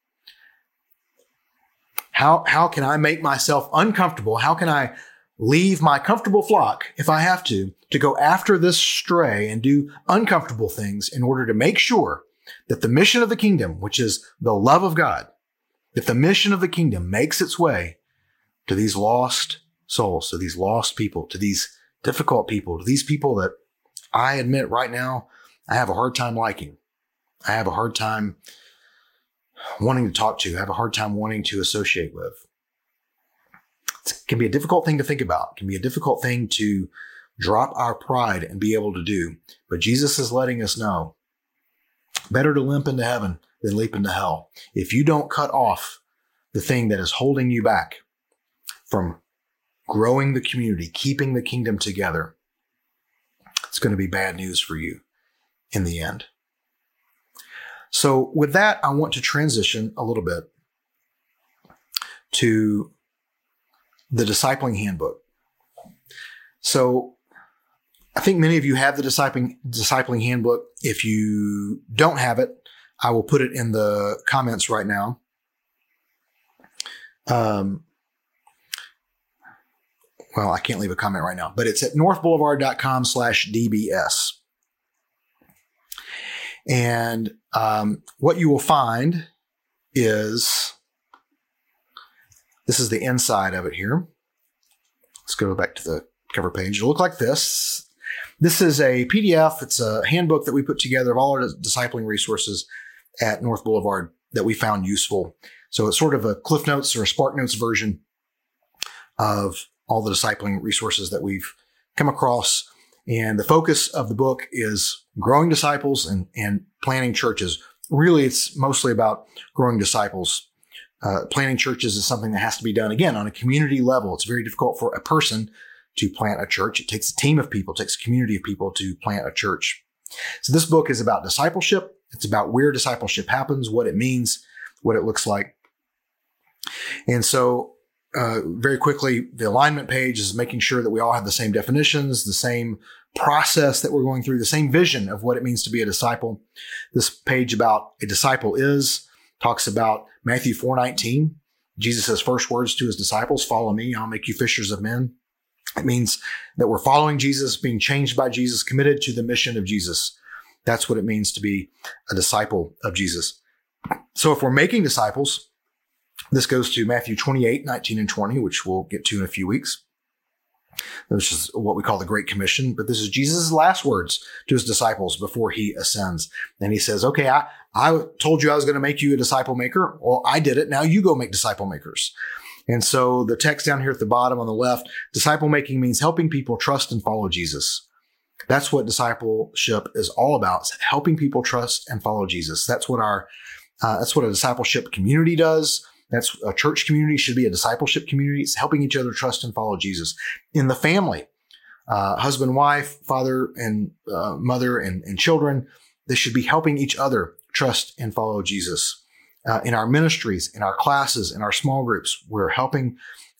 How, how can I make myself uncomfortable? How can I leave my comfortable flock if I have to, to go after this stray and do uncomfortable things in order to make sure that the mission of the kingdom, which is the love of God, if the mission of the kingdom makes its way to these lost souls, to these lost people, to these difficult people, to these people that I admit right now, I have a hard time liking. I have a hard time wanting to talk to, I have a hard time wanting to associate with. It can be a difficult thing to think about. It can be a difficult thing to drop our pride and be able to do. But Jesus is letting us know better to limp into heaven than leap into hell. If you don't cut off the thing that is holding you back from growing the community, keeping the kingdom together, it's going to be bad news for you in the end. So, with that, I want to transition a little bit to the discipling handbook. So, I think many of you have the discipling discipling handbook. If you don't have it, I will put it in the comments right now. Um, well, I can't leave a comment right now, but it's at northboulevard.com slash DBS. And um, what you will find is this is the inside of it here. Let's go back to the cover page. It'll look like this. This is a PDF. It's a handbook that we put together of all our discipling resources at North Boulevard that we found useful. So it's sort of a Cliff Notes or a Spark Notes version of all the discipling resources that we've come across. And the focus of the book is growing disciples and, and planting churches. Really, it's mostly about growing disciples. Uh, planting churches is something that has to be done again on a community level. It's very difficult for a person to plant a church. It takes a team of people, it takes a community of people to plant a church. So this book is about discipleship. It's about where discipleship happens, what it means, what it looks like. And so, uh, very quickly, the alignment page is making sure that we all have the same definitions, the same process that we're going through, the same vision of what it means to be a disciple. This page about a disciple is talks about Matthew 4:19 Jesus' says first words to his disciples, follow me, I'll make you fishers of men. It means that we're following Jesus, being changed by Jesus, committed to the mission of Jesus. That's what it means to be a disciple of Jesus. So if we're making disciples, this goes to Matthew 28, 19 and 20, which we'll get to in a few weeks. This is what we call the Great Commission, but this is Jesus' last words to his disciples before he ascends. And he says, okay, I, I told you I was going to make you a disciple maker. Well, I did it. Now you go make disciple makers. And so the text down here at the bottom on the left, disciple making means helping people trust and follow Jesus. That's what discipleship is all about. helping people trust and follow Jesus. That's what our, uh, that's what a discipleship community does. That's a church community should be a discipleship community. It's helping each other trust and follow Jesus in the family, uh, husband, wife, father and uh, mother and, and children. They should be helping each other trust and follow Jesus. Uh, in our ministries, in our classes, in our small groups, we're helping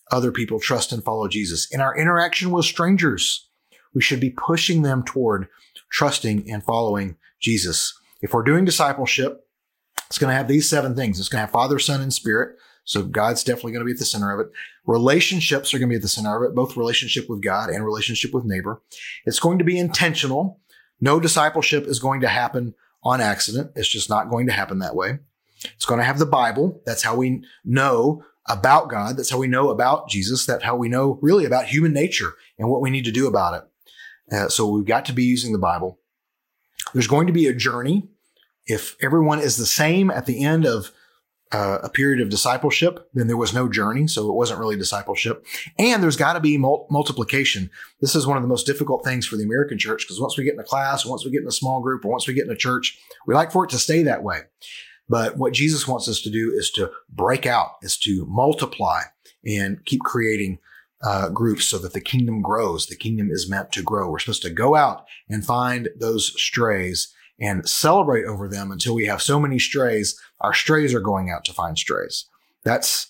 other people trust and follow Jesus. In our interaction with strangers, we should be pushing them toward trusting and following Jesus. If we're doing discipleship, it's going to have these seven things. It's going to have Father, Son, and Spirit. So God's definitely going to be at the center of it. Relationships are going to be at the center of it, both relationship with God and relationship with neighbor. It's going to be intentional. No discipleship is going to happen on accident. It's just not going to happen that way. It's going to have the Bible. That's how we know about God. That's how we know about Jesus. That's how we know really about human nature and what we need to do about it. Uh, so we've got to be using the Bible. There's going to be a journey if everyone is the same at the end of uh, a period of discipleship, then there was no journey. So it wasn't really discipleship. And there's got to be mul- multiplication. This is one of the most difficult things for the American church because once we get in a class, once we get in a small group, or once we get in a church, we like for it to stay that way. But what Jesus wants us to do is to break out, is to multiply and keep creating uh, groups so that the kingdom grows. The kingdom is meant to grow. We're supposed to go out and find those strays and celebrate over them until we have so many strays, our strays are going out to find strays. That's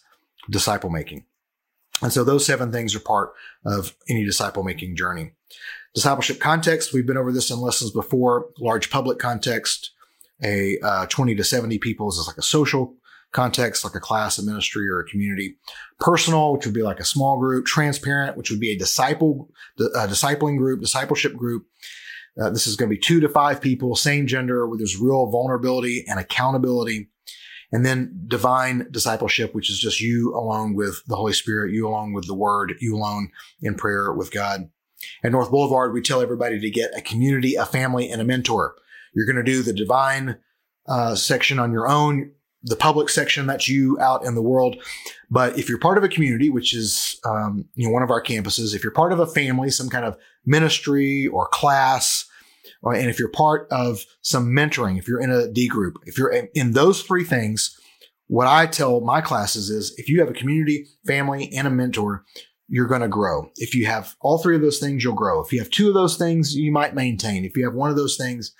disciple making. And so those seven things are part of any disciple making journey. Discipleship context, we've been over this in lessons before. Large public context, a uh, 20 to 70 people is like a social context, like a class, a ministry, or a community. Personal, which would be like a small group. Transparent, which would be a disciple, a discipling group, discipleship group. Uh, this is going to be two to five people, same gender, where there's real vulnerability and accountability. And then divine discipleship, which is just you alone with the Holy Spirit, you alone with the Word, you alone in prayer with God. At North Boulevard, we tell everybody to get a community, a family, and a mentor. You're going to do the divine uh, section on your own, the public section that's you out in the world. But if you're part of a community, which is um, you know one of our campuses, if you're part of a family, some kind of ministry or class, or, and if you're part of some mentoring, if you're in a D group, if you're in those three things, what I tell my classes is if you have a community, family, and a mentor, you're going to grow. If you have all three of those things, you'll grow. If you have two of those things, you might maintain. If you have one of those things,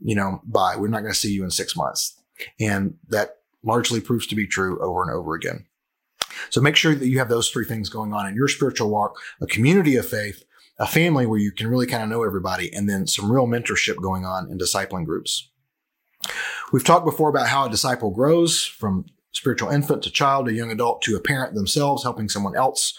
you know, bye. We're not going to see you in six months. And that largely proves to be true over and over again. So make sure that you have those three things going on in your spiritual walk, a community of faith, a family where you can really kind of know everybody, and then some real mentorship going on in discipling groups. We've talked before about how a disciple grows from spiritual infant to child to young adult to a parent themselves, helping someone else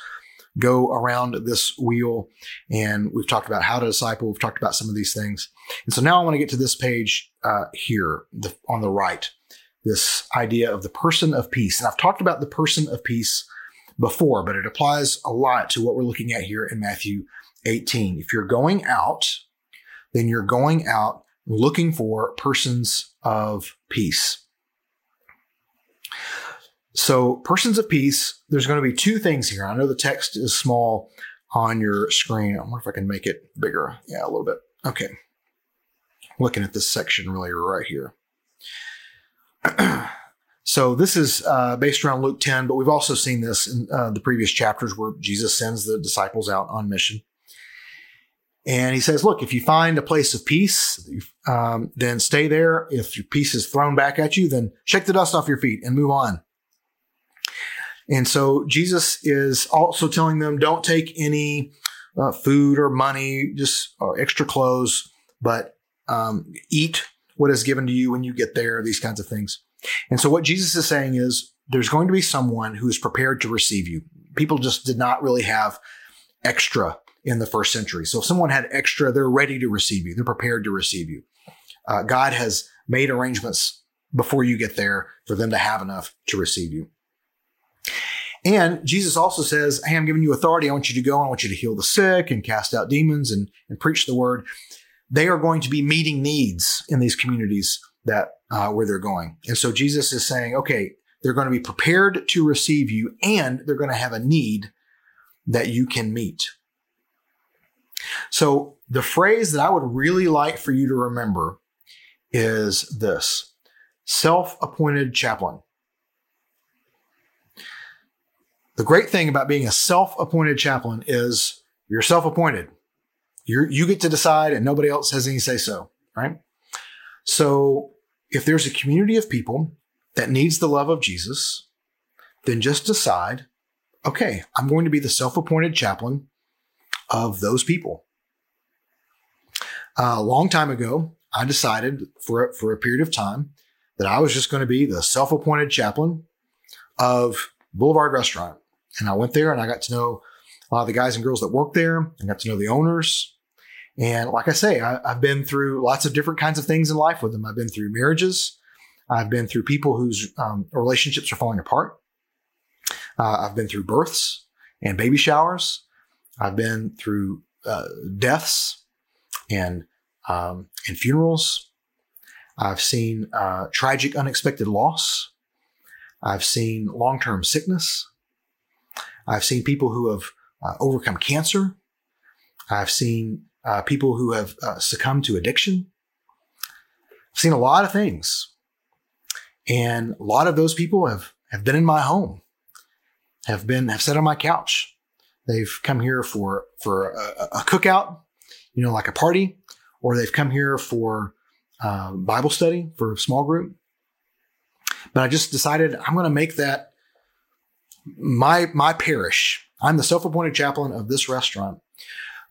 go around this wheel. And we've talked about how to disciple. We've talked about some of these things. And so now I want to get to this page uh, here the, on the right, this idea of the person of peace. And I've talked about the person of peace before, but it applies a lot to what we're looking at here in Matthew 18. If you're going out, then you're going out looking for persons of peace. So, persons of peace, there's going to be two things here. I know the text is small on your screen. I wonder if I can make it bigger. Yeah, a little bit. Okay. Looking at this section really right here. so, this is uh, based around Luke 10, but we've also seen this in uh, the previous chapters where Jesus sends the disciples out on mission. And he says, look, if you find a place of peace, um, then stay there. If your peace is thrown back at you, then shake the dust off your feet and move on. And so Jesus is also telling them, don't take any uh, food or money, just or extra clothes, but um, eat what is given to you when you get there, these kinds of things. And so what Jesus is saying is, there's going to be someone who is prepared to receive you. People just did not really have extra in the first century. So if someone had extra, they're ready to receive you. They're prepared to receive you. Uh, God has made arrangements before you get there for them to have enough to receive you. And Jesus also says, Hey, I'm giving you authority. I want you to go. I want you to heal the sick and cast out demons and, and preach the word. They are going to be meeting needs in these communities that uh, where they're going. And so Jesus is saying, okay, they're going to be prepared to receive you and they're going to have a need that you can meet. So the phrase that I would really like for you to remember is this self appointed chaplain. The great thing about being a self appointed chaplain is you're self appointed. You get to decide and nobody else has any say so, right? So if there's a community of people that needs the love of Jesus, then just decide, okay, I'm going to be the self appointed chaplain of those people. Uh, a long time ago, I decided for, for a period of time that I was just going to be the self appointed chaplain of Boulevard Restaurant. And I went there and I got to know a lot of the guys and girls that work there. I got to know the owners. And like I say, I, have been through lots of different kinds of things in life with them. I've been through marriages. I've been through people whose um, relationships are falling apart. Uh, I've been through births and baby showers. I've been through uh, deaths and um, and funerals. I've seen uh, tragic, unexpected loss. I've seen long term sickness. I've seen people who have uh, overcome cancer. I've seen uh, people who have uh, succumbed to addiction. I've seen a lot of things. And a lot of those people have, have been in my home, have been, have sat on my couch. They've come here for, for a, a cookout, you know, like a party, or they've come here for uh, Bible study for a small group. But I just decided I'm going to make that my my parish. I'm the self-appointed chaplain of this restaurant.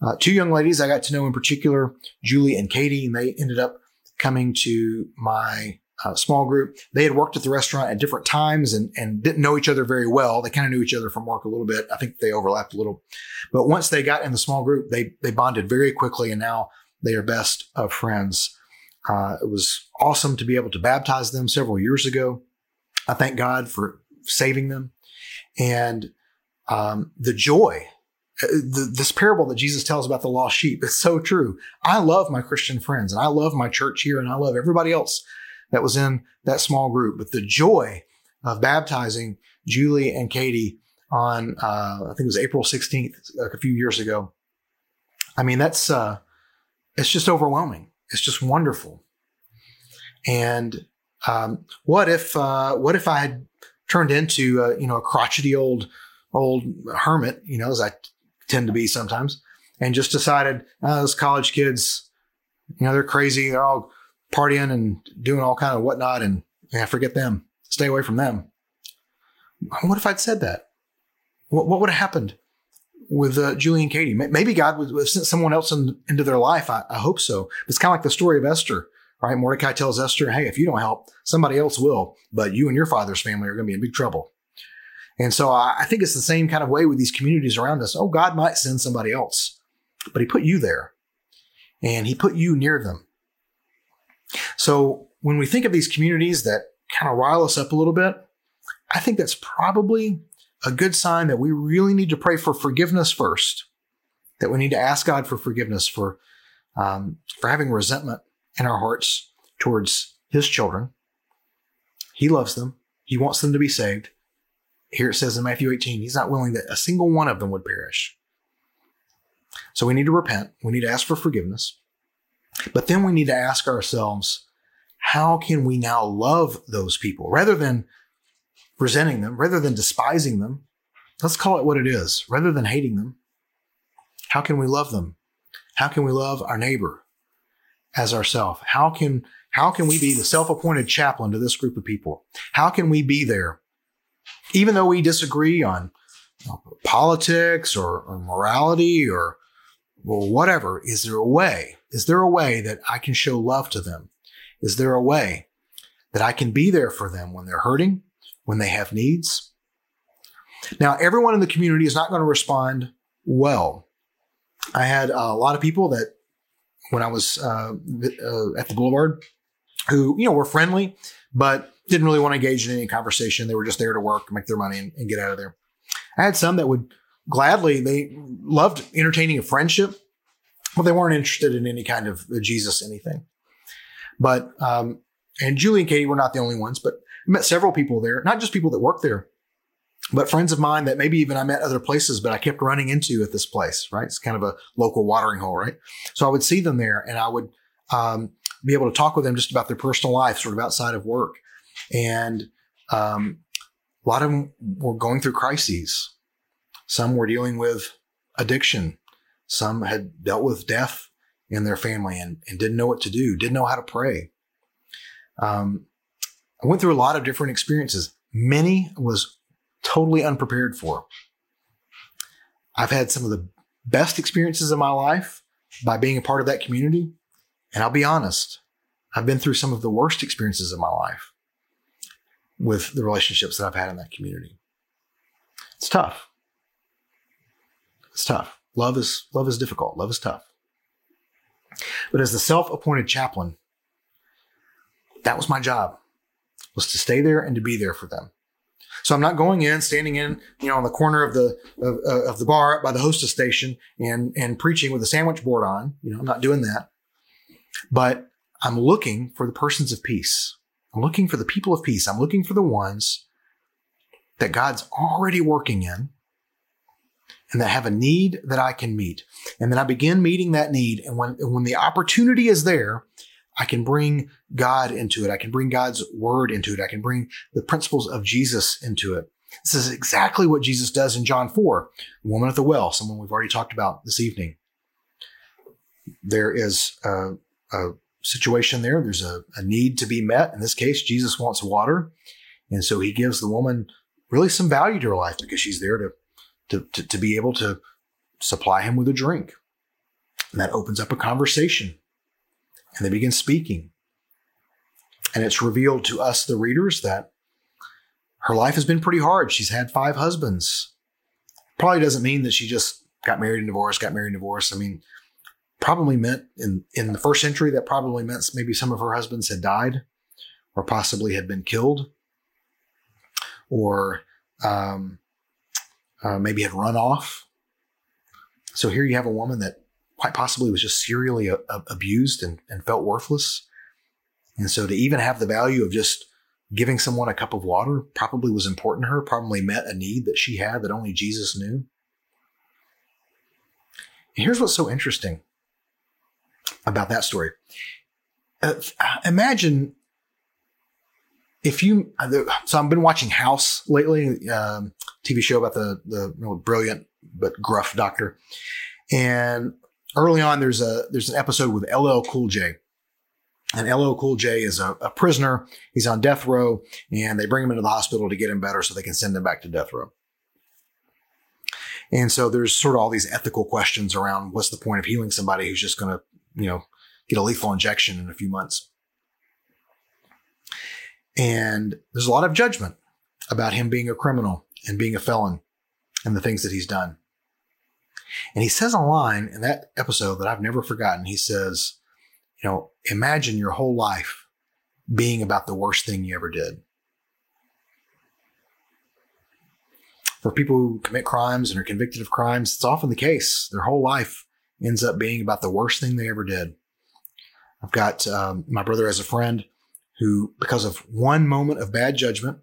Uh, two young ladies I got to know in particular, Julie and Katie, and they ended up coming to my uh, small group. They had worked at the restaurant at different times and, and didn't know each other very well. They kind of knew each other from work a little bit. I think they overlapped a little, but once they got in the small group, they they bonded very quickly, and now they are best of friends. Uh, it was awesome to be able to baptize them several years ago. I thank God for saving them and um, the joy. This parable that Jesus tells about the lost sheep is so true. I love my Christian friends and I love my church here and I love everybody else that was in that small group. But the joy of baptizing Julie and Katie on, uh, I think it was April 16th, like a few years ago. I mean, that's, uh, it's just overwhelming. It's just wonderful. And um, what if uh, what if I had turned into uh, you know a crotchety old old hermit, you know, as I tend to be sometimes, and just decided oh, those college kids, you know, they're crazy. They're all partying and doing all kind of whatnot, and yeah, forget them. Stay away from them. What if I'd said that? What, what would have happened with uh, Julie and Katie? Maybe God would have sent someone else in, into their life. I, I hope so. It's kind of like the story of Esther right? Mordecai tells Esther, hey, if you don't help, somebody else will, but you and your father's family are going to be in big trouble. And so I think it's the same kind of way with these communities around us. Oh, God might send somebody else, but he put you there and he put you near them. So when we think of these communities that kind of rile us up a little bit, I think that's probably a good sign that we really need to pray for forgiveness first, that we need to ask God for forgiveness for, um, for having resentment in our hearts towards his children. He loves them. He wants them to be saved. Here it says in Matthew 18, he's not willing that a single one of them would perish. So we need to repent. We need to ask for forgiveness. But then we need to ask ourselves, how can we now love those people rather than resenting them, rather than despising them? Let's call it what it is, rather than hating them. How can we love them? How can we love our neighbor? as ourself? How can how can we be the self-appointed chaplain to this group of people? How can we be there, even though we disagree on politics or, or morality or well, whatever? Is there a way? Is there a way that I can show love to them? Is there a way that I can be there for them when they're hurting, when they have needs. Now, everyone in the community is not going to respond well. I had a lot of people that, when I was uh, uh, at the Boulevard, who you know were friendly, but didn't really want to engage in any conversation. They were just there to work, make their money, and, and get out of there. I had some that would gladly they loved entertaining a friendship, but they weren't interested in any kind of Jesus anything. But um, and Julie and Katie were not the only ones, but I met several people there, not just people that work there, but friends of mine that maybe even I met other places, but I kept running into at this place, right? It's kind of a local watering hole, right? So I would see them there and I would um, be able to talk with them just about their personal life, sort of outside of work. And um, a lot of them were going through crises. Some were dealing with addiction. Some had dealt with death in their family and, and didn't know what to do, didn't know how to pray. Um, I went through a lot of different experiences. Many was totally unprepared for. I've had some of the best experiences of my life by being a part of that community. And I'll be honest, I've been through some of the worst experiences of my life with the relationships that I've had in that community. It's tough. It's tough. Love is love is difficult. Love is tough. But as the self-appointed chaplain, that was my job was to stay there and to be there for them. So I'm not going in, standing in, you know, on the corner of the of, of the bar by the hostess station and and preaching with a sandwich board on. You know, I'm not doing that. But I'm looking for the persons of peace. I'm looking for the people of peace. I'm looking for the ones that God's already working in and that have a need that I can meet. And then I begin meeting that need. And when, when the opportunity is there, I can bring God into it. I can bring God's word into it. I can bring the principles of Jesus into it. This is exactly what Jesus does in John 4. The woman at the well, someone we've already talked about this evening. There is a, a situation there. There's a, a need to be met. In this case, Jesus wants water. And so he gives the woman really some value to her life because she's there to, to, to, to be able to supply him with a drink. And that opens up a conversation and they begin speaking. And it's revealed to us, the readers, that her life has been pretty hard. She's had five husbands. Probably doesn't mean that she just got married and divorced, got married and divorced. I mean, probably meant in, in the first century, that probably meant maybe some of her husbands had died or possibly had been killed or um, uh, maybe had run off. So here you have a woman that quite possibly was just serially a, a, abused and, and felt worthless. And so to even have the value of just giving someone a cup of water probably was important to her, probably met a need that she had that only Jesus knew. And here's what's so interesting about that story. Uh, imagine if you, so I've been watching House lately, um, TV show about the, the brilliant but gruff doctor. And early on, there's a there's an episode with LL Cool J. And LL Cool J is a, a, prisoner. He's on death row, and they bring him into the hospital to get him better so they can send him back to death row. And so there's sort of all these ethical questions around what's the point of healing somebody who's just going to, you know, get a lethal injection in a few months. And there's a lot of judgment about him being a criminal and being a felon and the things that he's done. And he says a line in that episode that I've never forgotten. He says, you know, imagine your whole life being about the worst thing you ever did. For people who commit crimes and are convicted of crimes, it's often the case. Their whole life ends up being about the worst thing they ever did. I've got um, my brother as a friend who, because of one moment of bad judgment,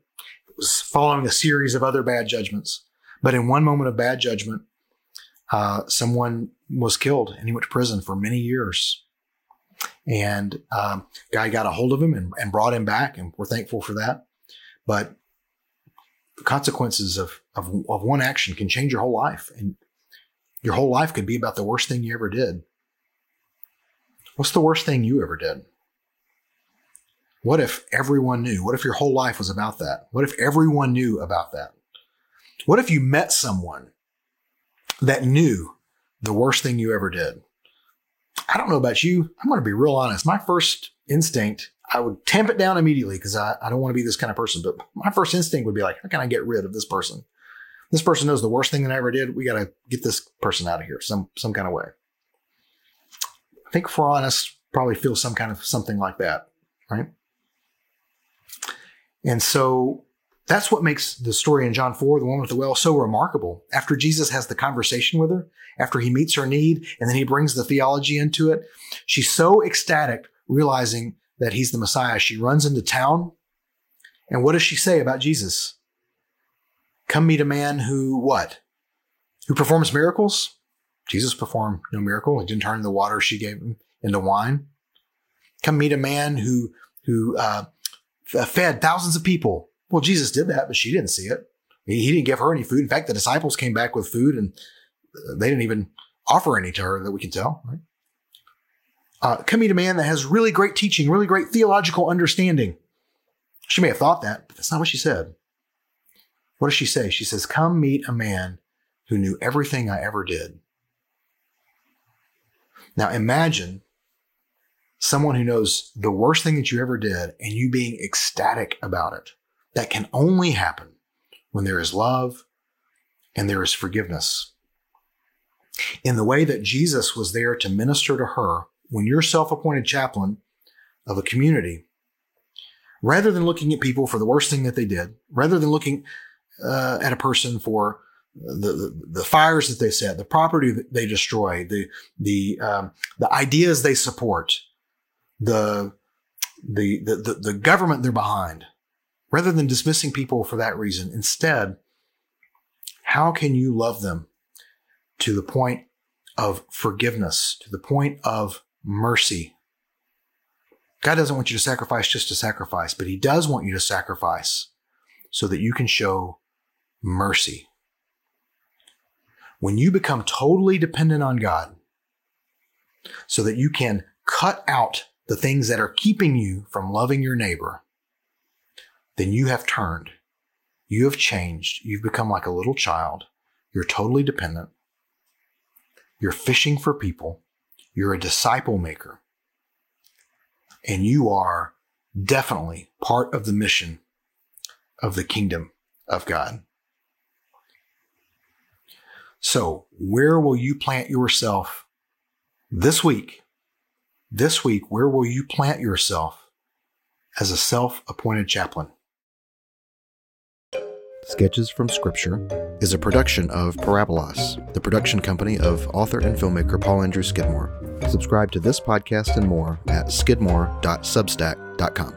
was following a series of other bad judgments. But in one moment of bad judgment, uh, someone was killed and he went to prison for many years. And um, guy got a hold of him and, and brought him back, and we're thankful for that. But the consequences of, of, of one action can change your whole life, and your whole life could be about the worst thing you ever did. What's the worst thing you ever did? What if everyone knew? What if your whole life was about that? What if everyone knew about that? What if you met someone that knew the worst thing you ever did. I don't know about you. I'm going to be real honest. My first instinct, I would tamp it down immediately because I, I don't want to be this kind of person. But my first instinct would be like, how can I get rid of this person? This person knows the worst thing that I ever did. We got to get this person out of here some some kind of way. I think honest, probably feel some kind of something like that, right? And so that's what makes the story in John 4, the woman with the well, so remarkable. After Jesus has the conversation with her, after he meets her need, and then he brings the theology into it, she's so ecstatic, realizing that he's the Messiah. She runs into town. And what does she say about Jesus? Come meet a man who, what? Who performs miracles? Jesus performed no miracle. He didn't turn the water she gave him into wine. Come meet a man who, who, uh, fed thousands of people well, Jesus did that, but she didn't see it. He, didn't give her any food. In fact, the disciples came back with food and uh, they didn't even offer any to her that we can tell, right? Uh, come meet a man that has really great teaching, really great theological understanding. She may have thought that, but that's not what she said. What does she say? She says, Come meet a man who knew everything I ever did. Now imagine someone who knows the worst thing that you ever did and you being ecstatic about it that can only happen when there is love and there is forgiveness. In the way that Jesus was there to minister to her, when you're self appointed chaplain of a community, rather than looking at people for the worst thing that they did, rather than looking uh, at a person for the, the, the fires that they set, the property that they destroy, the the um, the ideas they support, the the the the government they're behind, rather than dismissing people for that reason. Instead, how can you love them to the point of forgiveness, to the point of mercy? God doesn't want you to sacrifice just to sacrifice, but He does want you to sacrifice so that you can show mercy. When you become totally dependent on God, so that you can cut out the things that are keeping you from loving your neighbor, then you have turned. You have changed. You've become like a little child. You're totally dependent. You're fishing for people. You're a disciple maker. And you are definitely part of the mission of the kingdom of God. So, where will you plant yourself this week? This week, where will you plant yourself as a self appointed chaplain? Sketches from Scripture is a production of Parabolas, the production company of author and filmmaker Paul Andrew Skidmore. Subscribe to this podcast and more at skidmore.substack.com.